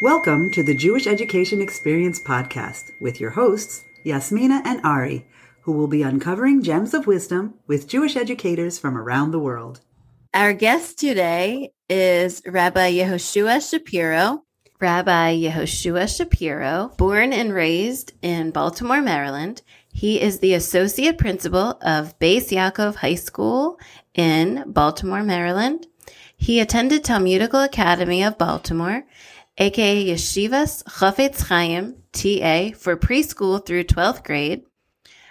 Welcome to the Jewish Education Experience podcast with your hosts, Yasmina and Ari, who will be uncovering gems of wisdom with Jewish educators from around the world. Our guest today is Rabbi Yehoshua Shapiro. Rabbi Yehoshua Shapiro, born and raised in Baltimore, Maryland, he is the associate principal of Beis Yaakov High School in Baltimore, Maryland. He attended Talmudical Academy of Baltimore aka Yeshivas Chofetz Chaim, TA, for preschool through 12th grade.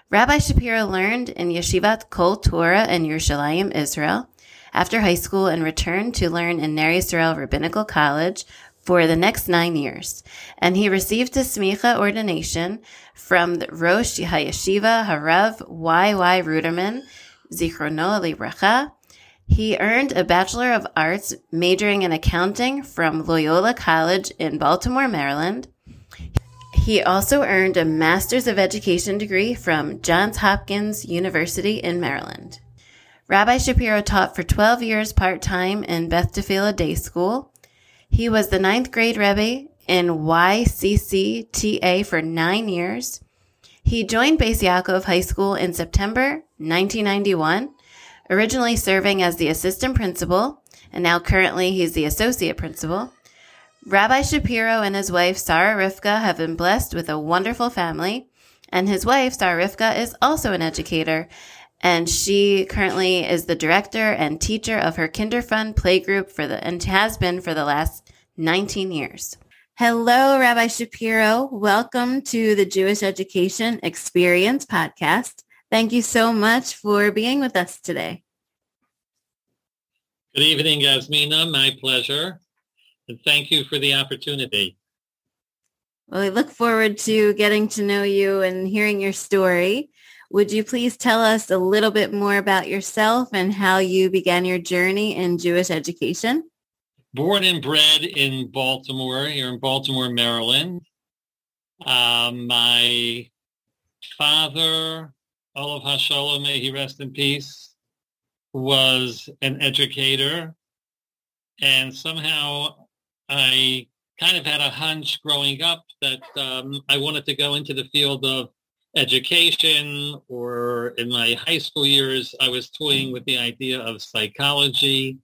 Rabbi Shapiro learned in Yeshivat Kol Torah in Yerushalayim, Israel, after high school and returned to learn in Ner Yisrael Rabbinical College for the next nine years. And he received his smicha ordination from the Rosh HaYeshiva Harav Y.Y. Ruderman, Zichrono Libracha, he earned a Bachelor of Arts majoring in accounting from Loyola College in Baltimore, Maryland. He also earned a Master's of Education degree from Johns Hopkins University in Maryland. Rabbi Shapiro taught for 12 years part time in Beth Tfiloh Day School. He was the ninth grade Rebbe in YCCTA for nine years. He joined Beis Yaakov High School in September 1991 originally serving as the assistant principal, and now currently he's the associate principal. Rabbi Shapiro and his wife, Sarah Rivka, have been blessed with a wonderful family, and his wife, Sarah Rivka, is also an educator, and she currently is the director and teacher of her Kinderfun playgroup for the, and has been for the last 19 years. Hello, Rabbi Shapiro. Welcome to the Jewish Education Experience podcast. Thank you so much for being with us today. Good evening, Yasmina. My pleasure. And thank you for the opportunity. Well, we look forward to getting to know you and hearing your story. Would you please tell us a little bit more about yourself and how you began your journey in Jewish education? Born and bred in Baltimore, here in Baltimore, Maryland. Um, my father Olav Hashalom, may he rest in peace, was an educator. And somehow I kind of had a hunch growing up that um, I wanted to go into the field of education or in my high school years, I was toying with the idea of psychology.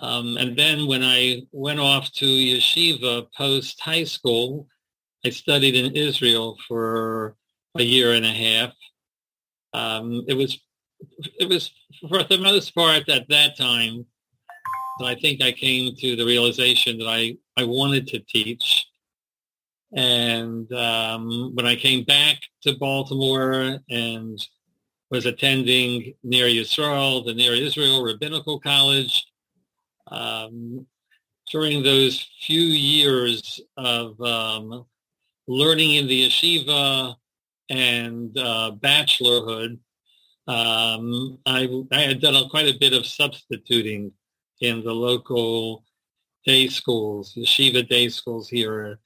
Um, and then when I went off to yeshiva post high school, I studied in Israel for a year and a half. Um, it was it was for the most part at that time I think I came to the realization that I, I wanted to teach. And um, when I came back to Baltimore and was attending Ner Yisrael, the Ner Israel Rabbinical College, um, during those few years of um, learning in the yeshiva, and uh, bachelorhood, um, I, I, had done quite a bit of substituting in the local day schools, yeshiva day schools here,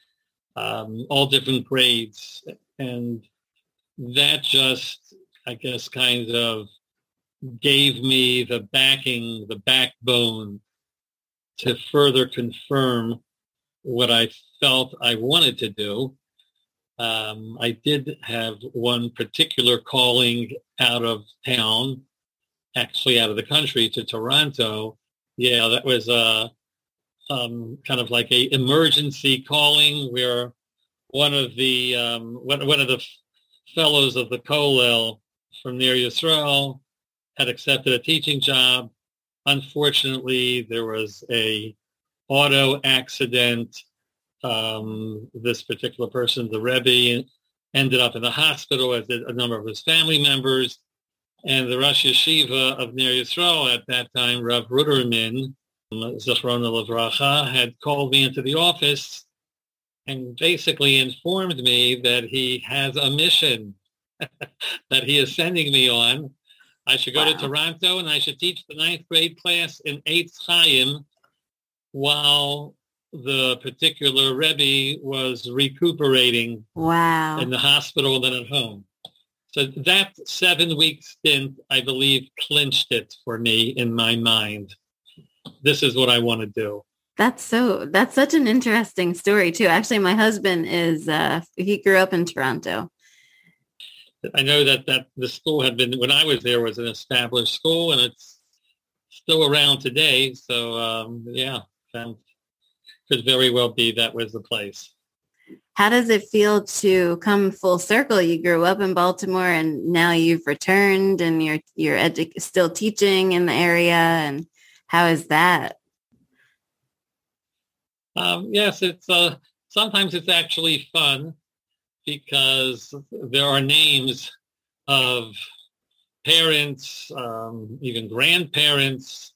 um, all different grades. And that just, I guess, kind of gave me the backing, the backbone to further confirm what I felt I wanted to do um, I did have one particular calling out of town, actually out of the country to Toronto. Yeah, that was a um, kind of like a emergency calling where one of the um, one, one of the fellows of the Kollel from Ner Yisrael had accepted a teaching job. Unfortunately, there was a auto accident um, this particular person, the Rebbe, ended up in the hospital, as did a number of his family members. And the Rosh Yeshiva of Ner Yisrael at that time, Rav Ruderman, Zichrona Levracha, had called me into the office and basically informed me that he has a mission that he is sending me on. I should go wow. to Toronto and I should teach the ninth grade class in Eitz Chaim while the particular Rebbe was recuperating wow. in the hospital and then at home. So that seven week stint, I believe, clinched it for me in my mind. This is what I want to do. That's so that's such an interesting story too. Actually, my husband is uh he grew up in Toronto. I know that that the school had been when I was there was an established school and it's still around today. So um, yeah, found, could very well be that was the place. How does it feel to come full circle? You grew up in Baltimore and now you've returned and you're you're edu- still teaching in the area and how is that? Um, yes, it's uh, sometimes it's actually fun because there are names of parents, um, even grandparents.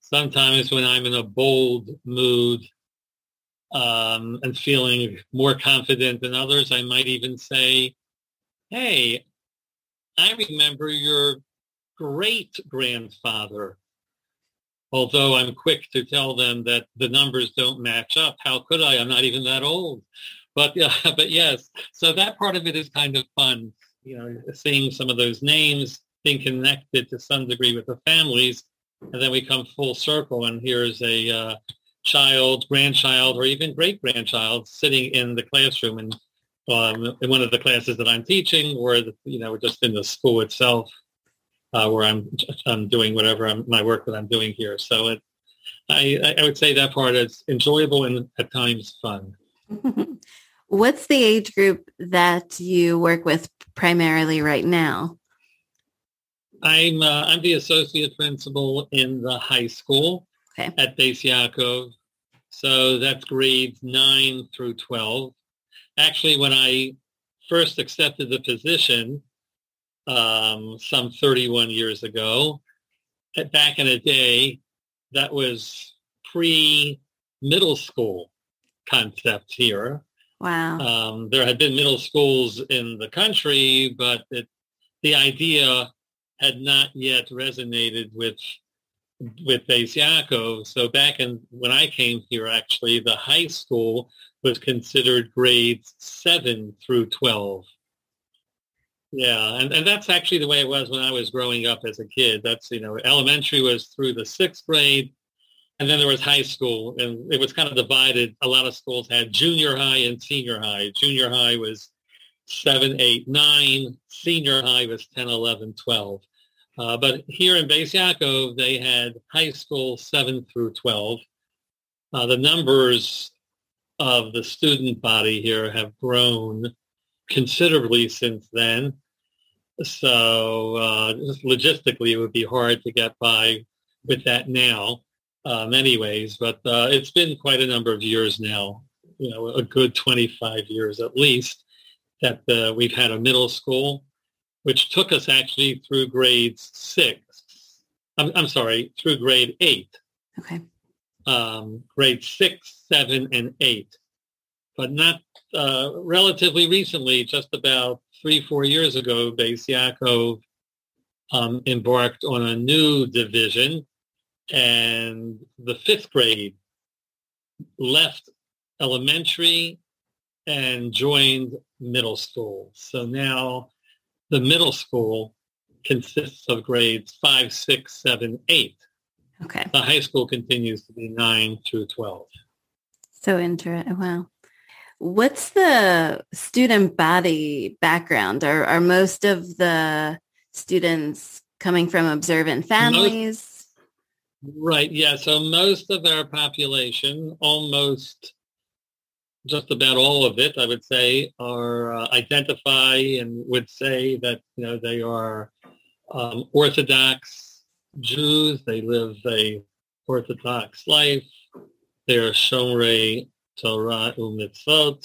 Sometimes when I'm in a bold mood um, and feeling more confident than others, I might even say, hey, I remember your great grandfather. Although I'm quick to tell them that the numbers don't match up. How could I? I'm not even that old. But yeah, but yes. So that part of it is kind of fun, you know, seeing some of those names, being connected to some degree with the families, and then we come full circle, and here's a uh, child, grandchild, or even great grandchild sitting in the classroom and um, in one of the classes that I'm teaching, or the, you know, just in the school itself, uh, where I'm I'm doing whatever I'm, my work that I'm doing here. So it, I I would say that part is enjoyable and at times fun. What's the age group that you work with primarily right now? I'm uh, I'm the associate principal in the high school okay. at Beis Yaakov. So that's grades nine through twelve. Actually, when I first accepted the position um, some 31 years ago, back in a day, that was pre-middle school concept here. Wow. Um, there had been middle schools in the country, but it, the idea had not yet resonated with with Beis. So back in when I came here, actually, the high school was considered grades seven through twelve. Yeah, and, and that's actually the way it was when I was growing up as a kid. That's you know, elementary was through the sixth grade, and then there was high school, and it was kind of divided. A lot of schools had junior high and senior high. Junior high was 7, 8, 9. Senior high was 10, 11, 12. Uh, but here in Beis Yaakov, they had high school 7 through 12. Uh, the numbers of the student body here have grown considerably since then. So uh, logistically, it would be hard to get by with that now uh, many ways, but uh, it's been quite a number of years now, you know, a good 25 years at least, that uh, we've had a middle school, which took us actually through grades six. I'm, I'm sorry, through grade eight. Okay. Um, grade six, seven, and eight. But not uh, relatively recently, just about three, four years ago, Beis Yaakov um, embarked on a new division and the fifth grade left elementary and joined middle school. So now the middle school consists of grades five, six, seven, eight. Okay. The high school continues to be nine through 12. So interesting. Wow. What's the student body background? Are, are most of the students coming from observant families? Most, Right. Yeah. So most of our population, almost just about all of it, I would say, are uh, identify and would say that you know they are um, Orthodox Jews. They live a Orthodox life. They're Shomrei Torah u'mitzvot,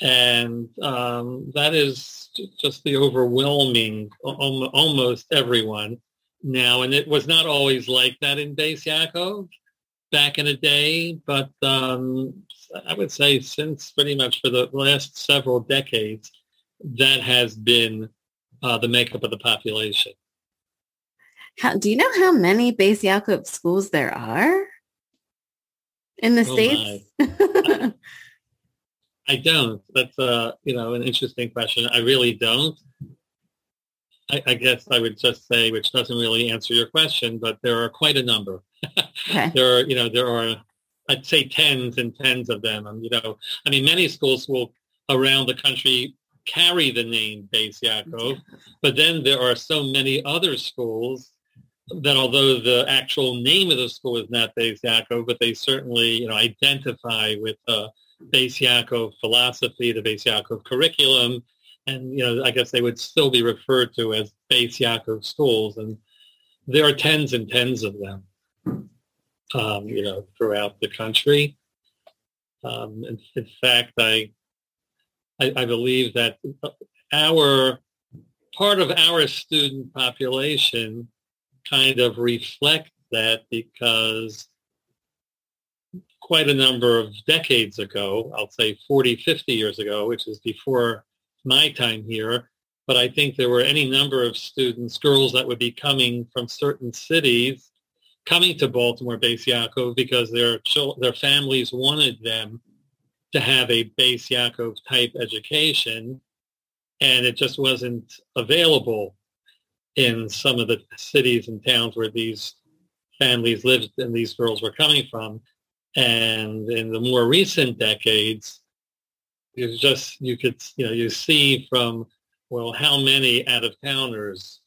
and um, that is just the overwhelming, almost everyone now, and it was not always like that in Beis Yaakov back in the day, but um, I would say since pretty much for the last several decades, that has been uh, the makeup of the population. How, do you know how many Beis Yaakov schools there are in the oh states? I, I don't. That's uh, you know an interesting question. I really don't. I, I, guess I would just say, which doesn't really answer your question, but there are quite a number. Okay. there are, you know, there are I'd say tens and tens of them. And, you know, I mean, many schools will around the country carry the name Beis Yaakov, but then there are so many other schools that although the actual name of the school is not Beis Yaakov, but they certainly, you know, identify with the Beis Yaakov philosophy, the Beis Yaakov curriculum, and, you know, I guess they would still be referred to as Beis Yaakov schools. And there are tens and tens of them, um, you know, throughout the country. Um, in, in fact, I, I, I believe that our part of our student population kind of reflect that because quite a number of decades ago, I'll say 40, 50 years ago, which is before my time here, but I think there were any number of students, girls that would be coming from certain cities, coming to Baltimore Beis Yaakov because their their families wanted them to have a Beis Yaakov type education, and it just wasn't available in some of the cities and towns where these families lived and these girls were coming from. And in the more recent decades, you just you could you know you see from well how many out of towners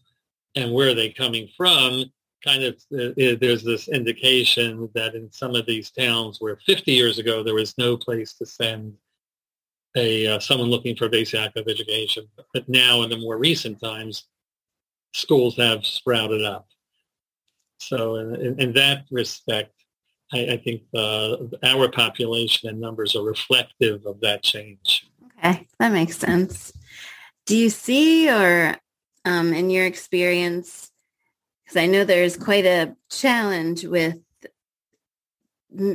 and where are they coming from kind of uh, uh, there's this indication that in some of these towns where 50 years ago there was no place to send a uh, someone looking for Beis Yaakov education but now in the more recent times schools have sprouted up so in, in, in that respect I, I think uh, our population and numbers are reflective of that change. Okay, that makes sense. Do you see, or um, in your experience, because I know there's quite a challenge with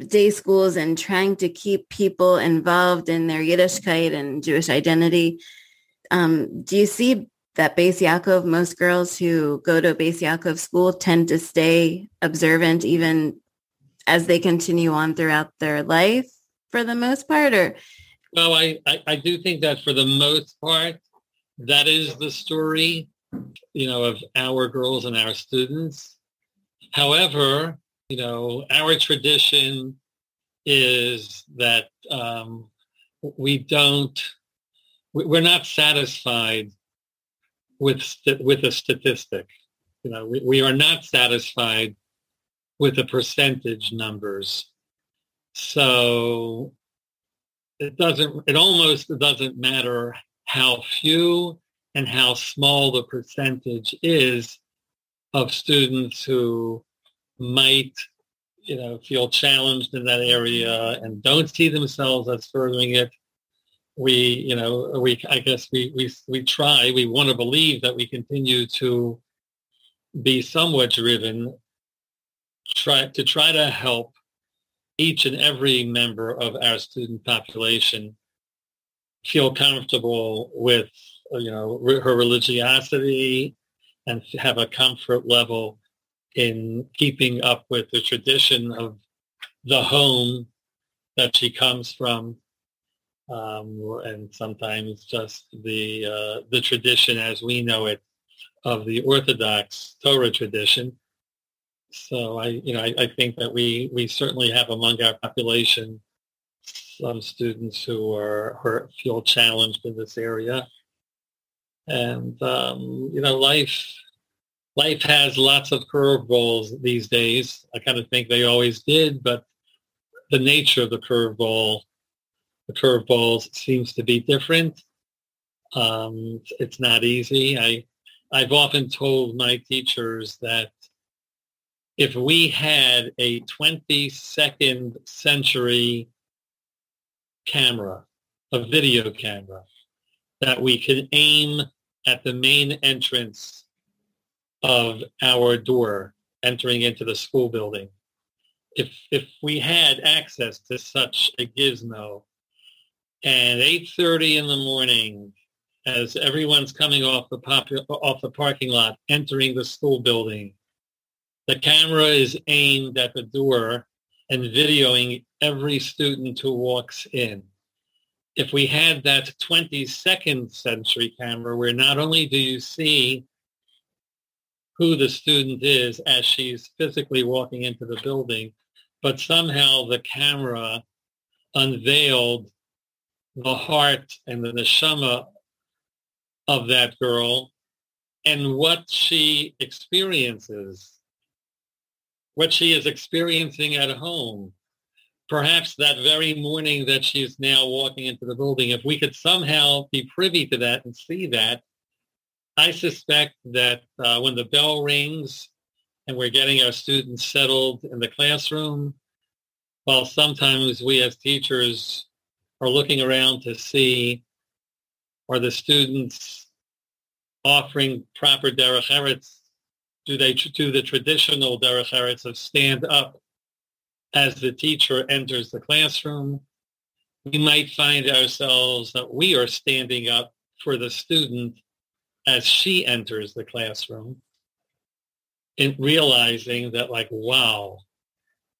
day schools and trying to keep people involved in their Yiddishkeit and Jewish identity. Um, do you see that Beis Yaakov, most girls who go to Beis Yaakov school tend to stay observant even as they continue on throughout their life for the most part or well I, I, I do think that for the most part that is the story you know of our girls and our students however you know our tradition is that um, we don't we're not satisfied with with a statistic you know we, we are not satisfied with the percentage numbers. So it doesn't, it almost doesn't matter how few and how small the percentage is of students who might, you know, feel challenged in that area and don't see themselves as furthering it. We, you know, we, I guess we, we, we try, we want to believe that we continue to be somewhat driven try to try to help each and every member of our student population feel comfortable with you know her religiosity and have a comfort level in keeping up with the tradition of the home that she comes from um, and sometimes just the uh, the tradition as we know it of the Orthodox Torah tradition. So I, you know, I, I, think that we we certainly have among our population some students who are who feel challenged in this area, and um, you know, life life has lots of curveballs these days. I kind of think they always did, but the nature of the curveball, the curveballs seems to be different. Um, it's not easy. I I've often told my teachers that if we had a 22nd century camera, a video camera, that we could aim at the main entrance of our door entering into the school building. If, if we had access to such a gizmo and 8.30 in the morning as everyone's coming off the, pop, off the parking lot, entering the school building, the camera is aimed at the door and videoing every student who walks in. If we had that 22nd century camera where not only do you see who the student is as she's physically walking into the building, but somehow the camera unveiled the heart and the neshama of that girl and what she experiences, what she is experiencing at home. Perhaps that very morning that she's now walking into the building, if we could somehow be privy to that and see that, I suspect that uh, when the bell rings and we're getting our students settled in the classroom, while sometimes we as teachers are looking around to see are the students offering proper derech eretz? Do they do the traditional derech eretz of stand up as the teacher enters the classroom? We might find ourselves that we are standing up for the student as she enters the classroom and realizing that like, wow,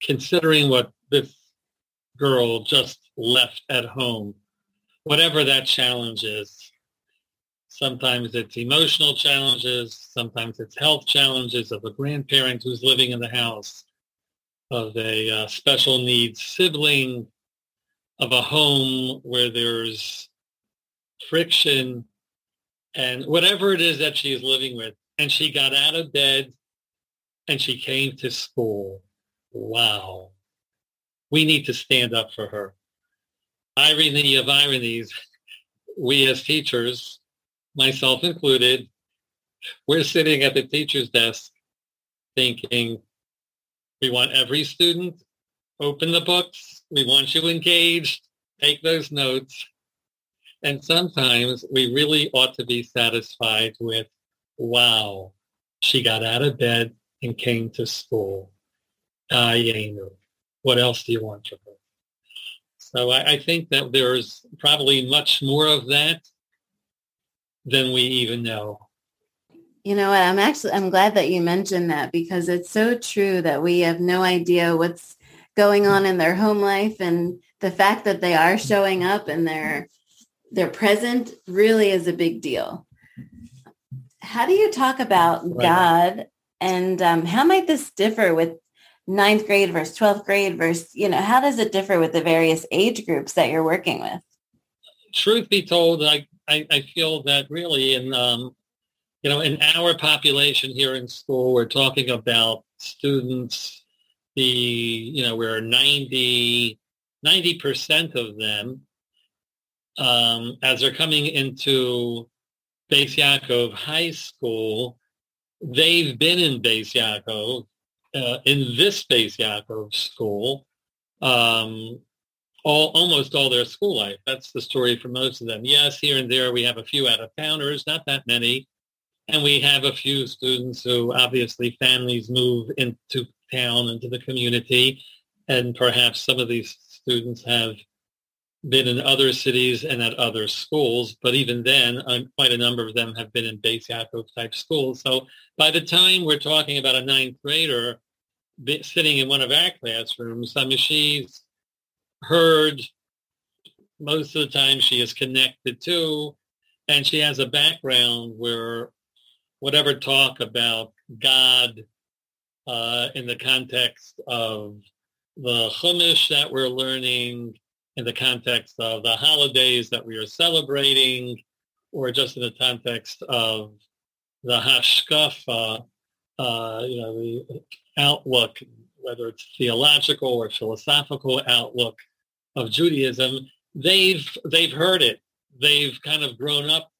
considering what this girl just left at home, whatever that challenge is, sometimes it's emotional challenges, sometimes it's health challenges of a grandparent who's living in the house, of a uh, special needs sibling, of a home where there's friction and whatever it is that she is living with. And she got out of bed and she came to school. Wow. We need to stand up for her. Irony of ironies, we as teachers, myself included, we're sitting at the teacher's desk thinking, we want every student, open the books, we want you engaged, take those notes, and sometimes we really ought to be satisfied with, wow, she got out of bed and came to school. Dayenu. What else do you want from her? So I, I think that there's probably much more of that than we even know. You know what? I'm actually I'm glad that you mentioned that because it's so true that we have no idea what's going on in their home life and the fact that they are showing up and they're they're present really is a big deal. How do you talk about right. God and um, how might this differ with ninth grade versus 12th grade versus, you know, how does it differ with the various age groups that you're working with? Truth be told, I, I, I feel that really in, um, you know, in our population here in school, we're talking about students, the, you know, we're 90, 90% of them um, as they're coming into Beis Yaakov High School, they've been in Beis Yaakov, uh, in this Beis Yaakov school, um, all, almost all their school life. That's the story for most of them. Yes, here and there we have a few out-of-towners, not that many. And we have a few students who obviously families move into town, into the community. And perhaps some of these students have been in other cities and at other schools, but even then, um, quite a number of them have been in Beis Yaakov type schools. So by the time we're talking about a ninth grader sitting in one of our classrooms, I mean, she's heard most of the time she is connected to, and she has a background where whatever talk about God uh, in the context of the Chumash that we're learning, in the context of the holidays that we are celebrating or just in the context of the hashkafa, uh, you know, the outlook, whether it's theological or philosophical outlook of Judaism, they've they've heard it. They've kind of grown up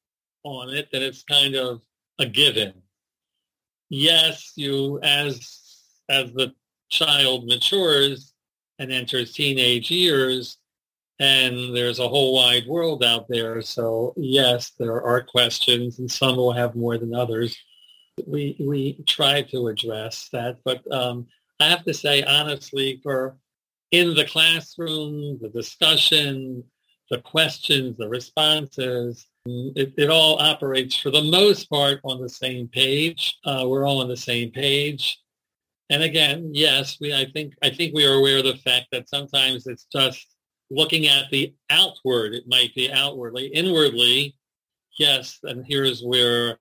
on it, and it's kind of a given. Yes, you as as the child matures and enters teenage years, and there's a whole wide world out there. So yes, there are questions, and some will have more than others. We we try to address that, but um, I have to say honestly, for in the classroom, the discussion, the questions, the responses, it, it all operates for the most part on the same page. Uh, we're all on the same page. And again, yes, we I think I think we are aware of the fact that sometimes it's just looking at the outward, it might be outwardly. Inwardly, yes, and here's where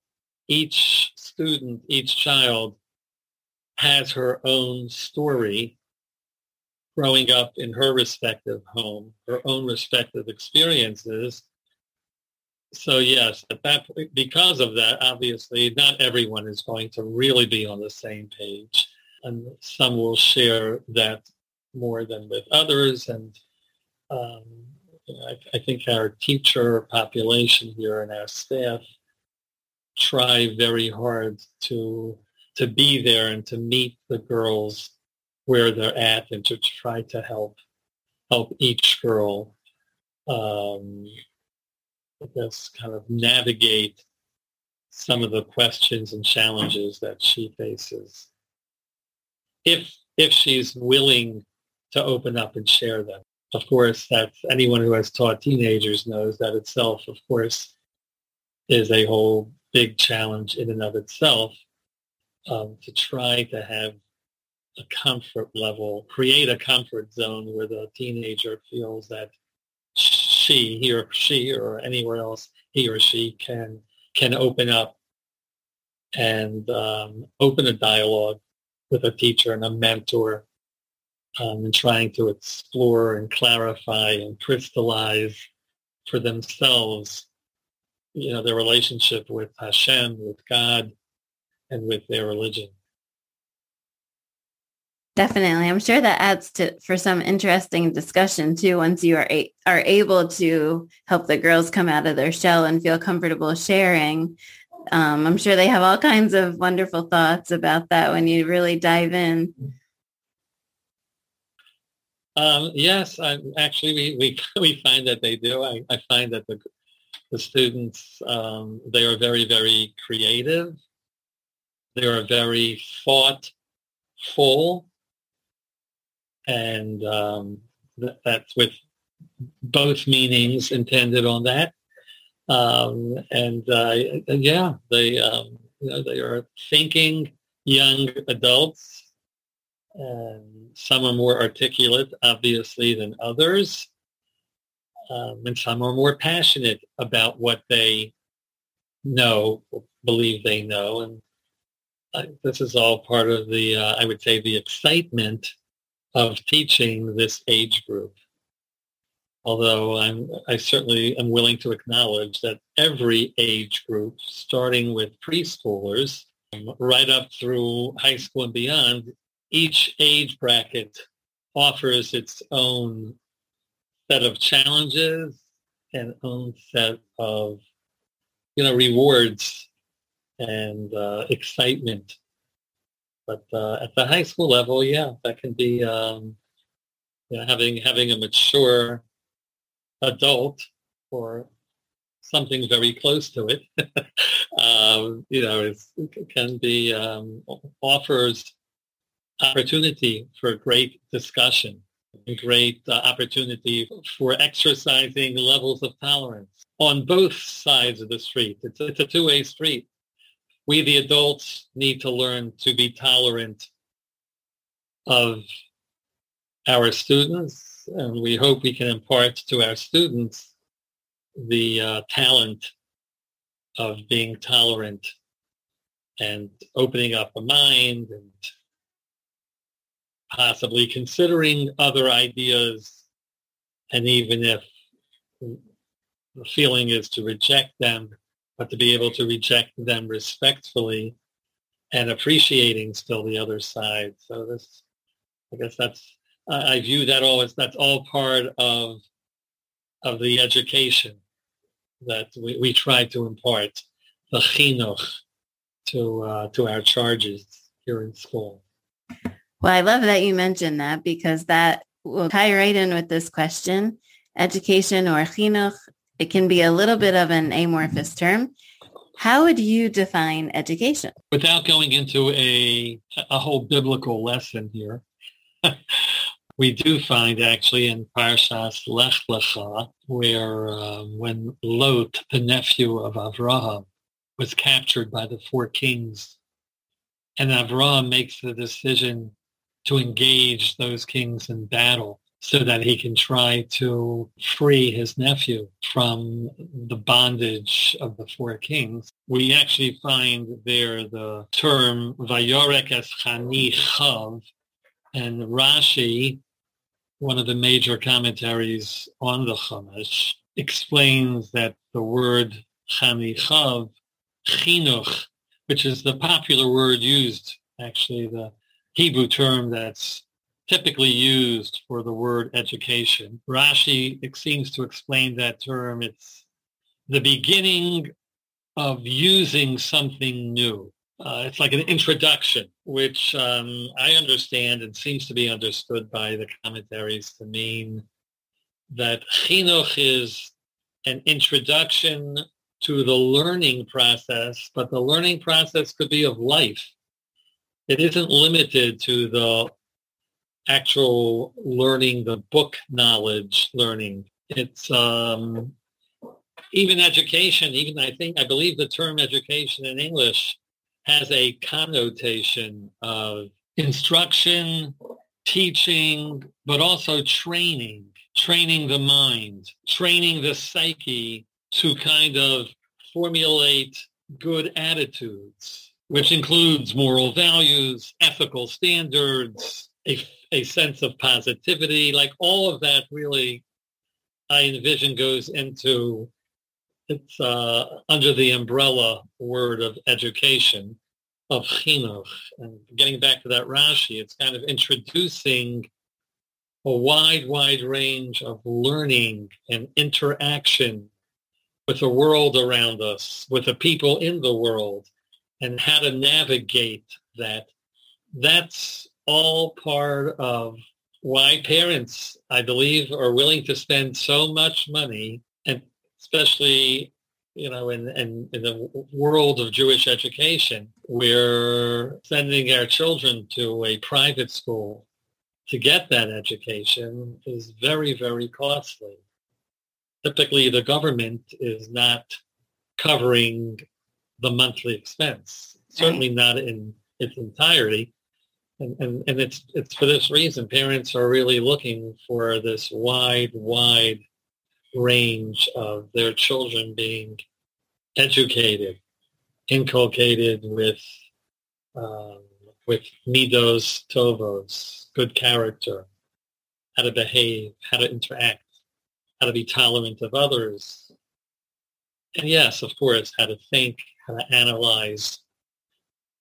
each student, each child has her own story growing up in her respective home, her own respective experiences. So yes, at that because of that, obviously, not everyone is going to really be on the same page, and some will share that more than with others. And um, you know, I, I think our teacher population here and our staff try very hard to to be there and to meet the girls where they're at and to try to help help each girl um, I guess kind of navigate some of the questions and challenges that she faces. If if she's willing to open up and share them. Of course that's anyone who has taught teenagers knows that itself of course is a whole big challenge in and of itself um, to try to have a comfort level, create a comfort zone where the teenager feels that she, he or she, or anywhere else, he or she can can open up and um, open a dialogue with a teacher and a mentor um, and trying to explore and clarify and crystallize for themselves, you know, their relationship with Hashem, with God, and with their religion. Definitely. I'm sure that adds to for some interesting discussion too once you are a, are able to help the girls come out of their shell and feel comfortable sharing. Um, I'm sure they have all kinds of wonderful thoughts about that when you really dive in. Um, yes, I, actually, we, we, we find that they do. I, I find that the, the students, um, they are very, very creative. They are very thoughtful and um, th- that's with both meanings intended on that. Um, and uh, yeah, they um, you know, they are thinking young adults, and some are more articulate, obviously, than others, um, and some are more passionate about what they know, believe they know, and uh, this is all part of the, uh, I would say, the excitement of teaching this age group. Although I'm, I certainly am willing to acknowledge that every age group, starting with preschoolers, right up through high school and beyond, each age bracket offers its own set of challenges and own set of, you know, rewards and uh, excitement but uh, at the high school level, yeah, that can be um, you know, having having a mature adult or something very close to it. um, you know, it can be um, offers opportunity for great discussion, great uh, opportunity for exercising levels of tolerance on both sides of the street. It's, it's a two-way street we the adults need to learn to be tolerant of our students and we hope we can impart to our students the uh, talent of being tolerant and opening up a mind and possibly considering other ideas. And even if the feeling is to reject them but to be able to reject them respectfully and appreciating still the other side. So this, I guess that's, I view that all as, that's all part of, of the education that we, we try to impart, the chinuch, to, uh, to our charges here in school. Well, I love that you mentioned that because that will tie right in with this question. Education or chinuch it can be a little bit of an amorphous term. How would you define education? Without going into a, a whole biblical lesson here, we do find actually in Parshas Lech Lecha, where uh, when Lot, the nephew of Avraham, was captured by the four kings, and Avraham makes the decision to engage those kings in battle so that he can try to free his nephew from the bondage of the four kings. We actually find there the term Vayorek es Chanichav, and Rashi one of the major commentaries on the Chumash, explains that the word chanichav, chinuch, which is the popular word used, actually the Hebrew term that's typically used for the word education. Rashi seems to explain that term. It's the beginning of using something new. Uh, it's like an introduction, which um, I understand and seems to be understood by the commentaries to mean that chinuch is an introduction to the learning process, but the learning process could be of life. It isn't limited to the actual learning, the book knowledge learning. It's um, even education, even I think, I believe the term education in English has a connotation of instruction, teaching, but also training, training the mind, training the psyche to kind of formulate good attitudes, which includes moral values, ethical standards, a, a sense of positivity, like all of that really I envision goes into it's uh, under the umbrella word of education of chinuch. And getting back to that Rashi, it's kind of introducing a wide, wide range of learning and interaction with the world around us, with the people in the world, and how to navigate that. That's all part of why parents, I believe, are willing to spend so much money, and especially, you know, in, in, in the world of Jewish education, we're sending our children to a private school to get that education is very, very costly. Typically, the government is not covering the monthly expense, certainly not in its entirety and, and, and it's it's for this reason parents are really looking for this wide wide range of their children being educated inculcated with um, with midos tovos good character how to behave how to interact how to be tolerant of others. And yes of course how to think how to analyze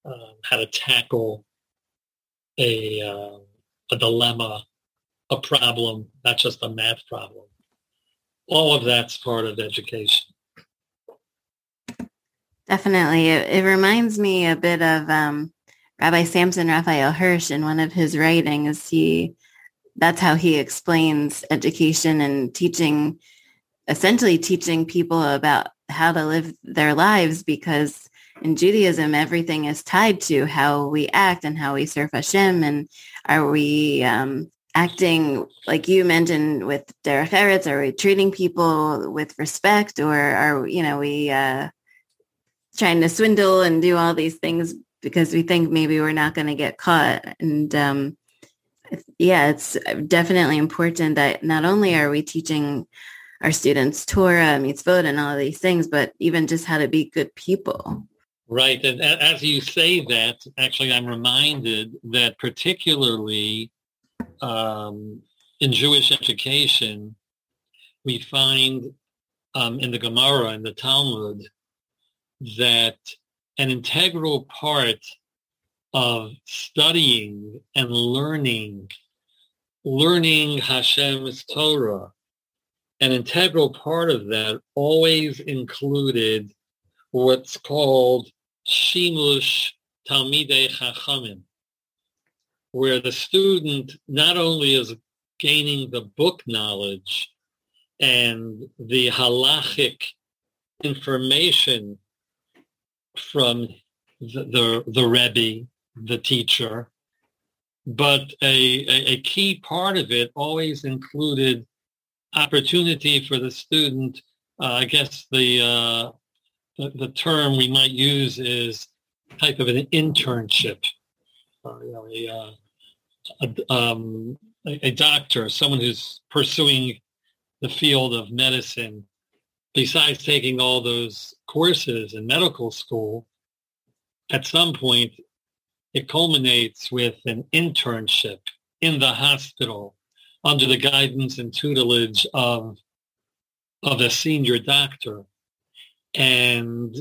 um, how to tackle a, uh, a dilemma, a problem, not just a math problem. All of that's part of education. Definitely. It, it reminds me a bit of um, Rabbi Samson Raphael Hirsch in one of his writings. He that's how he explains education and teaching, essentially teaching people about how to live their lives because in Judaism, everything is tied to how we act and how we serve Hashem. And are we um, acting like you mentioned with derech eretz? Are we treating people with respect, or are you know we uh, trying to swindle and do all these things because we think maybe we're not going to get caught? And um, yeah, it's definitely important that not only are we teaching our students Torah, mitzvot, and all these things, but even just how to be good people. Right. And as you say that, actually, I'm reminded that particularly um, in Jewish education, we find um, in the Gemara and the Talmud that an integral part of studying and learning, learning Hashem's Torah, an integral part of that always included what's called Shimush Talmidei Chachamim, where the student not only is gaining the book knowledge and the halachic information from the, the, the Rebbe, the teacher, but a, a, a, key part of it always included opportunity for the student, uh, I guess the uh, the, term we might use is type of an internship. You know, a, uh, a, um, a doctor, someone who's pursuing the field of medicine, besides taking all those courses in medical school, at some point it culminates with an internship in the hospital under the guidance and tutelage of of a senior doctor. And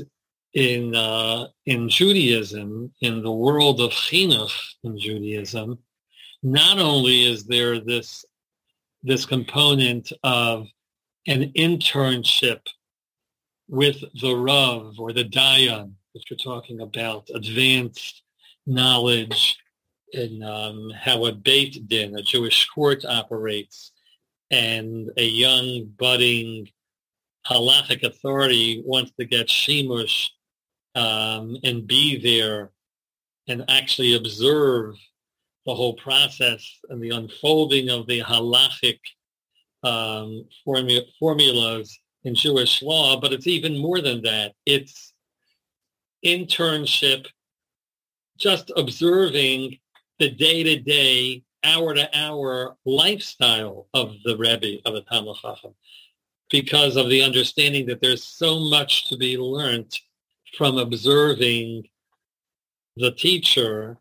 in uh, in Judaism, in the world of chinuch in Judaism, not only is there this this component of an internship with the Rav or the Dayan, that you're talking about, advanced knowledge in um, how a Beit Din, a Jewish court operates, and a young budding halachic authority wants to get Shemush um, and be there and actually observe the whole process and the unfolding of the halachic um, formula, formulas in Jewish law, but it's even more than that. It's internship, just observing the day-to-day, hour-to-hour lifestyle of the Rebbe, of the Talmud Chacham, because of the understanding that there's so much to be learned from observing the teacher,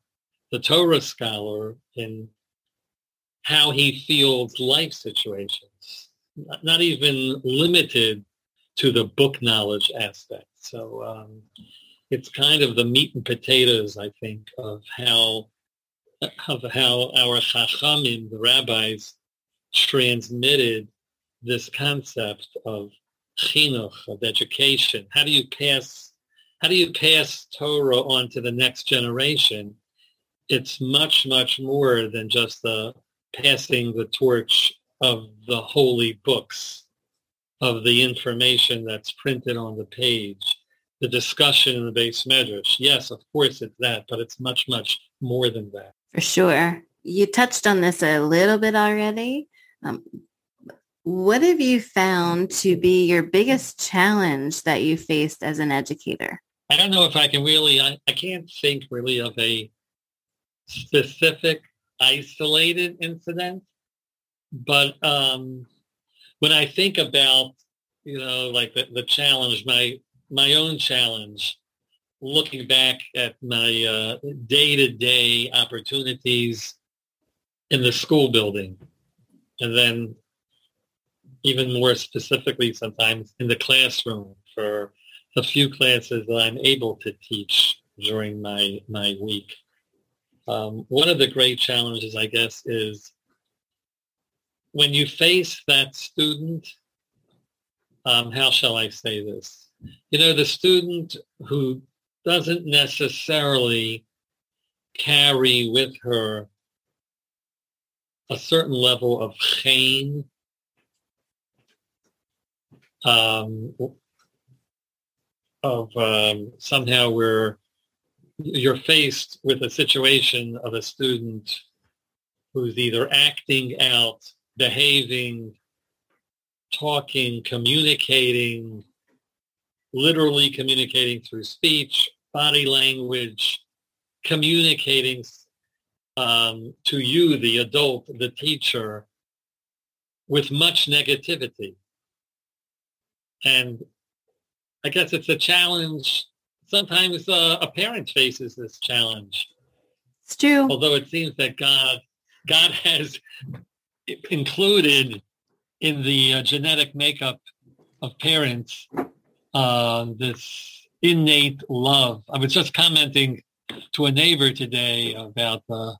the Torah scholar, in how he feels life situations, not even limited to the book knowledge aspect. So um, it's kind of the meat and potatoes, I think, of how of how our chachamim, the rabbis, transmitted this concept of chinuch, of education. How do you pass how do you pass Torah on to the next generation? It's much, much more than just the passing the torch of the holy books, of the information that's printed on the page, the discussion in the beis medrash. Yes, of course it's that, but it's much, much more than that. For sure. You touched on this a little bit already. Um, what have you found to be your biggest challenge that you faced as an educator? I don't know if I can really, I, I can't think really of a specific isolated incident, but um, when I think about, you know, like the, the challenge, my, my own challenge, looking back at my uh, day-to-day opportunities in the school building, and then even more specifically sometimes in the classroom for a few classes that I'm able to teach during my, my week. Um, one of the great challenges, I guess, is when you face that student, um, how shall I say this? You know, the student who doesn't necessarily carry with her a certain level of shame um, of um, somehow you're faced with a situation of a student who's either acting out, behaving, talking, communicating, literally communicating through speech, body language, communicating um, to you, the adult, the teacher, with much negativity. And I guess it's a challenge. Sometimes uh, a parent faces this challenge. It's true. Although it seems that God, God has included in the uh, genetic makeup of parents uh, this innate love. I was just commenting to a neighbor today about uh,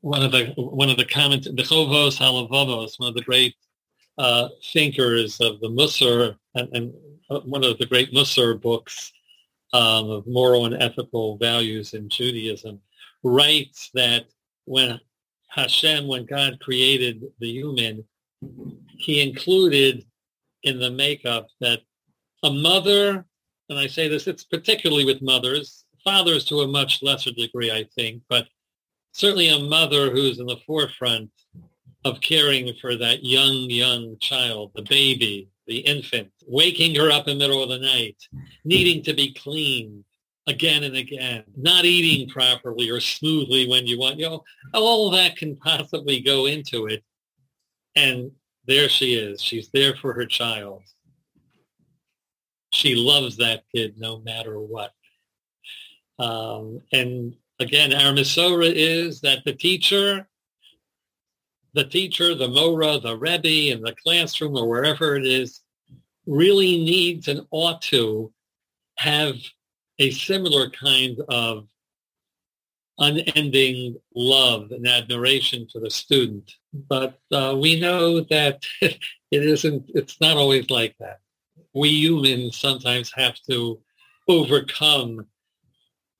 one of the one of the comments, the Chovos Halevavos, one of the great uh, thinkers of the Musar and, and uh, one of the great Musar books um, of moral and ethical values in Judaism, writes that when Hashem, when God created the human, he included in the makeup that a mother, and I say this, it's particularly with mothers, fathers to a much lesser degree, I think, but certainly a mother who's in the forefront of caring for that young, young child, the baby, the infant, waking her up in the middle of the night, needing to be cleaned again and again, not eating properly or smoothly when you want, you know, all that can possibly go into it. And there she is. She's there for her child. She loves that kid no matter what. Um, and again, our Masorah is that the teacher the teacher, the Mora, the Rebbe in the classroom or wherever it is really needs and ought to have a similar kind of unending love and admiration for the student. But uh, we know that it isn't, it's not always like that. We humans sometimes have to overcome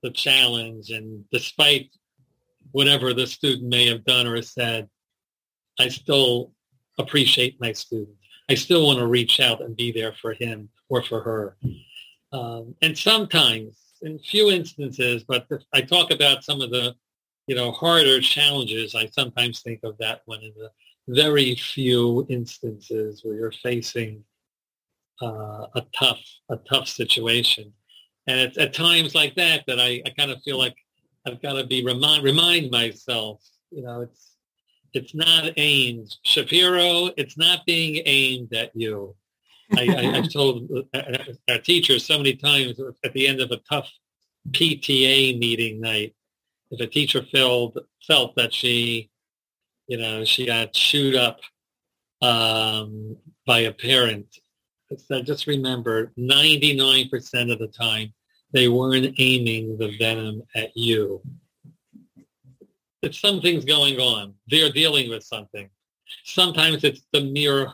the challenge and despite whatever the student may have done or said, I still appreciate my student. I still want to reach out and be there for him or for her. Um, and sometimes, in few instances, but I talk about some of the, you know, harder challenges, I sometimes think of that one in the very few instances where you're facing uh, a tough, a tough situation. And it's at times like that that I, I kind of feel like I've got to be remind remind myself, you know, it's it's not aimed Shapiro. It's not being aimed at you. I, I, have told uh, uh, uh, our teachers so many times at the end of a tough PTA meeting night, if a teacher felt felt that she, you know, she got chewed up um, by a parent, I just remember 99% of the time they weren't aiming the venom at you. It's something's going on. They're dealing with something. Sometimes it's the mere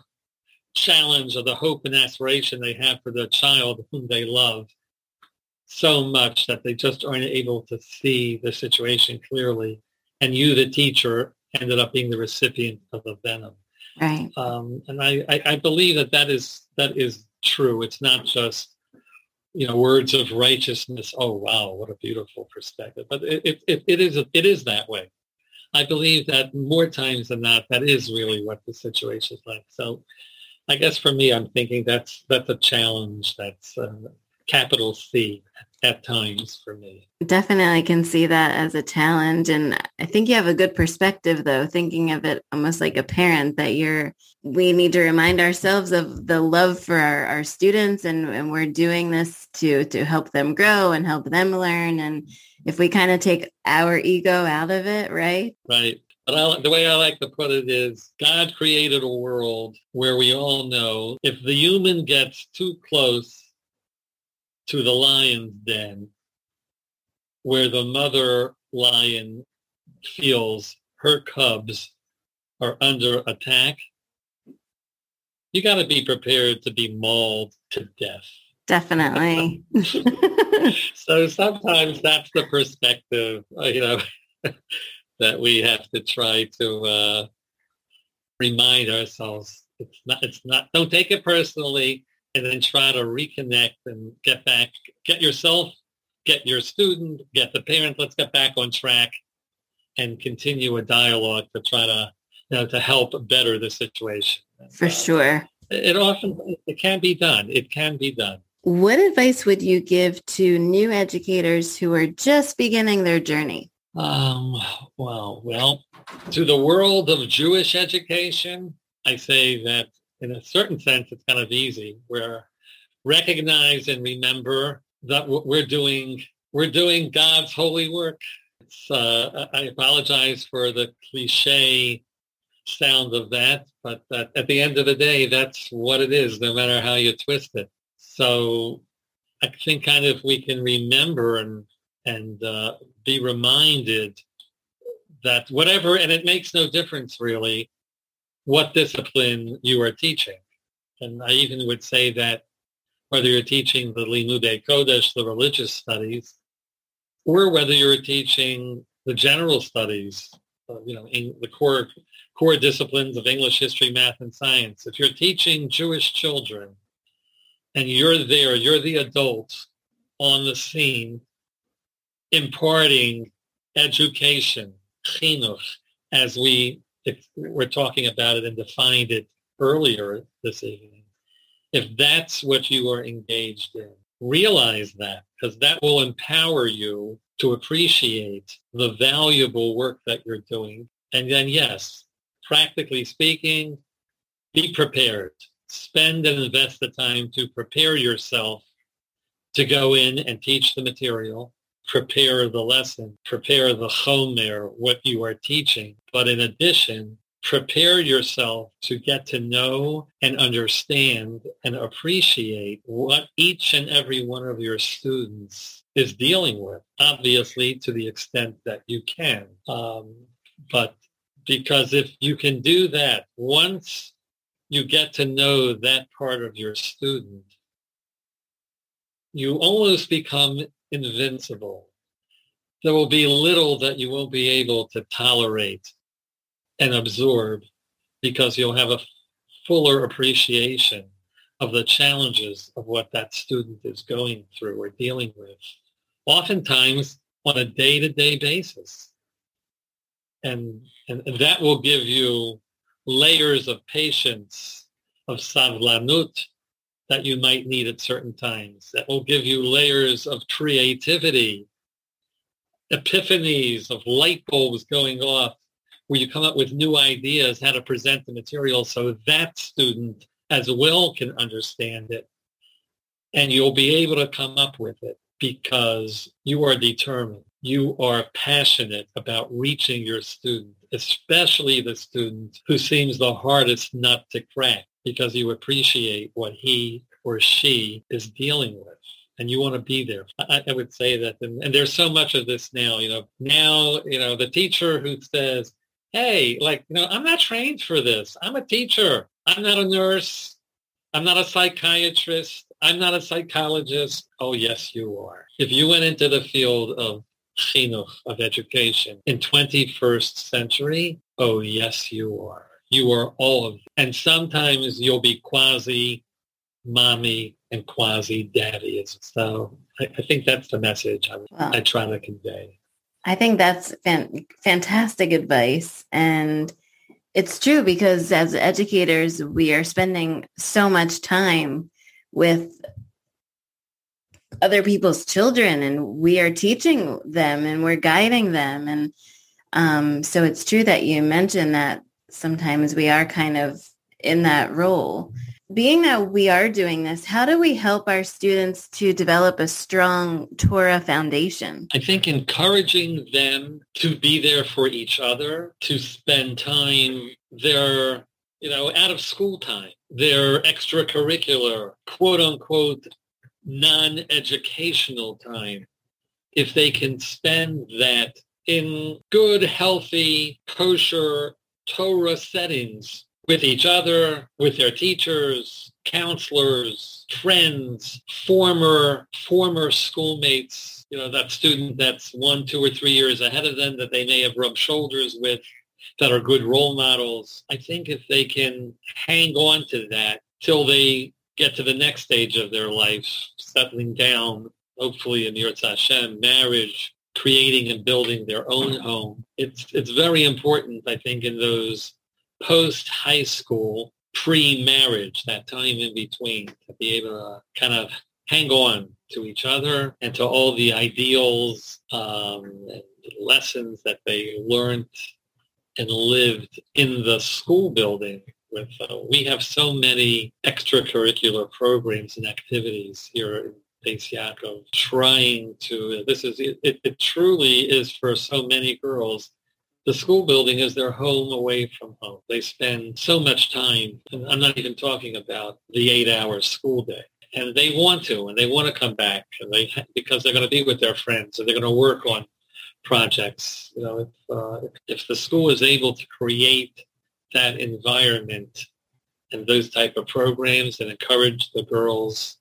challenge or the hope and aspiration they have for their child whom they love so much that they just aren't able to see the situation clearly. And you, the teacher, ended up being the recipient of the venom. Right. Um, and I, I, I believe that that is that is true. It's not just you know words of righteousness. Oh wow, what a beautiful perspective. But it, it, it is it is that way. I believe that more times than not, that is really what the situation is like. So I guess for me, I'm thinking that's that's a challenge. That's uh, capital C at times for me. Definitely can see that as a challenge. And I think you have a good perspective though, thinking of it almost like a parent that you're, we need to remind ourselves of the love for our, our students and, and we're doing this to, to help them grow and help them learn. And if we kind of take our ego out of it, right? Right. But I, the way I like to put it is God created a world where we all know if the human gets too close to the lion's den, where the mother lion feels her cubs are under attack, you got to be prepared to be mauled to death. Definitely. so sometimes that's the perspective, uh, you know, that we have to try to uh, remind ourselves. It's not. It's not. Don't take it personally and then try to reconnect and get back, get yourself, get your student, get the parent, let's get back on track and continue a dialogue to try to, you know, to help better the situation. For uh, sure. It often, it can be done. It can be done. What advice would you give to new educators who are just beginning their journey? Um, well, well, to the world of Jewish education, I say that in a certain sense, it's kind of easy. Where recognize and remember that we're doing we're doing God's holy work. Uh, I apologize for the cliche sound of that, but that at the end of the day, that's what it is, no matter how you twist it. So I think kind of we can remember and and uh, be reminded that whatever, and it makes no difference really what discipline you are teaching. And I even would say that whether you're teaching the Limudei Kodesh, the religious studies, or whether you're teaching the general studies, uh, you know, in the core core disciplines of English, history, math, and science. If you're teaching Jewish children and you're there, you're the adult on the scene imparting education, chinuch, as we if we're talking about it and defined it earlier this evening, if that's what you are engaged in, realize that because that will empower you to appreciate the valuable work that you're doing. And then, yes, practically speaking, be prepared. Spend and invest the time to prepare yourself to go in and teach the material prepare the lesson, prepare the chomer, what you are teaching. But in addition, prepare yourself to get to know and understand and appreciate what each and every one of your students is dealing with, obviously to the extent that you can. Um, but because if you can do that, once you get to know that part of your student, you almost become invincible. There will be little that you won't be able to tolerate and absorb because you'll have a fuller appreciation of the challenges of what that student is going through or dealing with, oftentimes on a day-to-day basis. And, and, that will give you layers of patience, of savlanut, that you might need at certain times. That will give you layers of creativity, epiphanies of light bulbs going off where you come up with new ideas how to present the material so that student as well can understand it. And you'll be able to come up with it because you are determined. You are passionate about reaching your student, especially the student who seems the hardest nut to crack because you appreciate what he or she is dealing with and you want to be there. I, I would say that, and, and, there's so much of this now, you know, now, you know, the teacher who says, hey, like, you know, I'm not trained for this. I'm a teacher. I'm not a nurse. I'm not a psychiatrist. I'm not a psychologist. Oh, yes, you are. If you went into the field of chinuch, of education in 21st century, oh, yes, you are. You are all of them. And sometimes you'll be quasi mommy and quasi daddy. So I, I think that's the message I, wow. I try to convey. I think that's fan- fantastic advice. And it's true because as educators, we are spending so much time with other people's children and we are teaching them and we're guiding them. And um, so it's true that you mentioned that sometimes we are kind of in that role being that we are doing this, how do we help our students to develop a strong Torah foundation? I think encouraging them to be there for each other, to spend time their, you know, out of school time, their extracurricular, quote unquote, non-educational time. If they can spend that in good, healthy, kosher Torah settings, with each other, with their teachers, counselors, friends, former former schoolmates, you know, that student that's one, two, or three years ahead of them that they may have rubbed shoulders with that are good role models. I think if they can hang on to that till they get to the next stage of their life, settling down, hopefully im Yirtzeh Hashem, marriage, creating and building their own home. It's it's very important, I think, in those post high school, pre-marriage, that time in between, to be able to kind of hang on to each other and to all the ideals um, and lessons that they learned and lived in the school building. With uh, we have so many extracurricular programs and activities here in Yaakov, trying to. This is it, it truly is for so many girls the school building is their home away from home. They spend so much time, and I'm not even talking about the eight-hour school day. And they want to, and they want to come back, and they because they're going to be with their friends, and they're going to work on projects. You know, if uh, if the school is able to create that environment and those type of programs and encourage the girls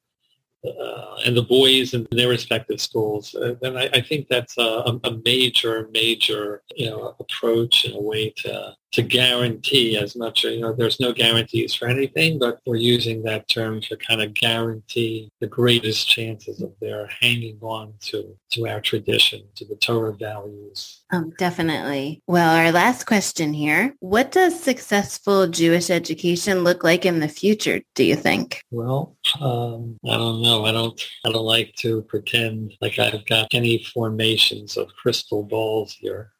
uh, and the boys in their respective schools. Uh, and I, I, think that's a, a, major, major, you know, approach and a way to to guarantee as much. You know, there's no guarantees for anything, but we're using that term to kind of guarantee the greatest chances of their hanging on to to our tradition, to the Torah values. Oh, definitely. Well, our last question here. What does successful Jewish education look like in the future, do you think? Well, um, I don't know. I don't I don't like to pretend like I've got any formations of crystal balls here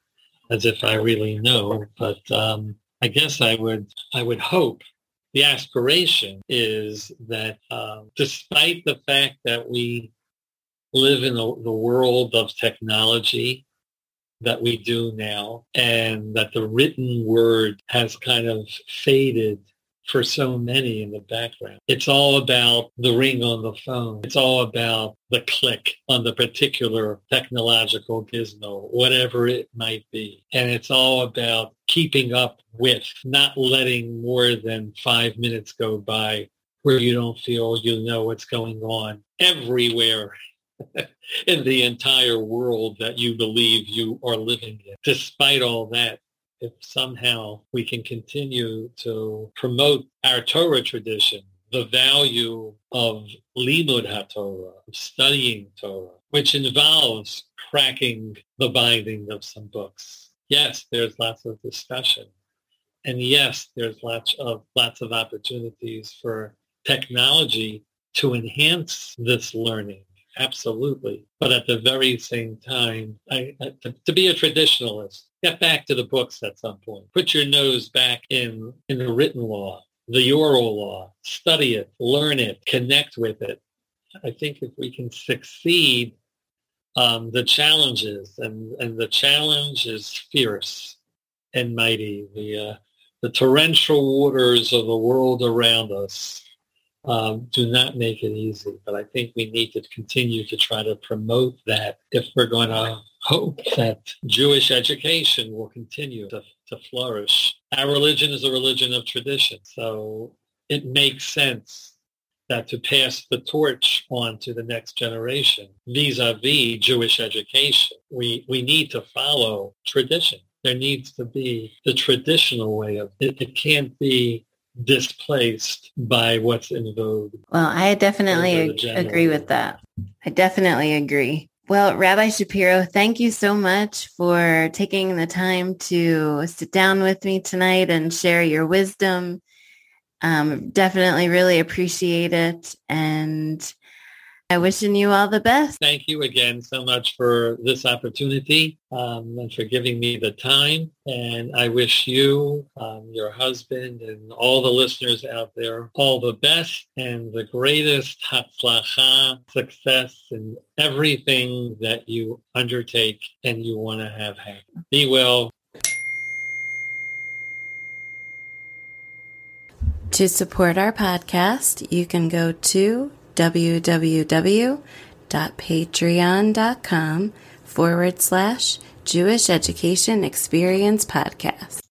as if I really know. But um, I guess I would I would hope the aspiration is that um, despite the fact that we live in the, the world of technology, that we do now and that the written word has kind of faded for so many in the background. It's all about the ring on the phone. It's all about the click on the particular technological gizmo, whatever it might be. And it's all about keeping up with, not letting more than five minutes go by where you don't feel you know what's going on everywhere in the entire world that you believe you are living in. Despite all that, if somehow we can continue to promote our Torah tradition, the value of limud haTorah, of studying Torah, which involves cracking the binding of some books. Yes, there's lots of discussion. And yes, there's lots of lots of opportunities for technology to enhance this learning absolutely. But at the very same time, I, to, to, be a traditionalist, get back to the books at some point. Put your nose back in, in the written law, the oral law. Study it, learn it, connect with it. I think if we can succeed, um, the challenges, and, and the challenge is fierce and mighty. The, uh, the torrential waters of the world around us um, do not make it easy. But I think we need to continue to try to promote that if we're going to hope that Jewish education will continue to, to flourish. Our religion is a religion of tradition, so it makes sense that to pass the torch on to the next generation vis-a-vis Jewish education, we, we need to follow tradition. There needs to be the traditional way of it. It can't be displaced by what's in vogue. Well, I definitely agree with that. I definitely agree. Well, Rabbi Shapiro, thank you so much for taking the time to sit down with me tonight and share your wisdom. Um, definitely really appreciate it. And I wishing you all the best. Thank you again so much for this opportunity um, and for giving me the time. And I wish you, um, your husband, and all the listeners out there all the best and the greatest hatzlacha, success in everything that you undertake and you want to have happen. Be well. To support our podcast, you can go to www.patreon.com forward slash Jewish Education Experience Podcast.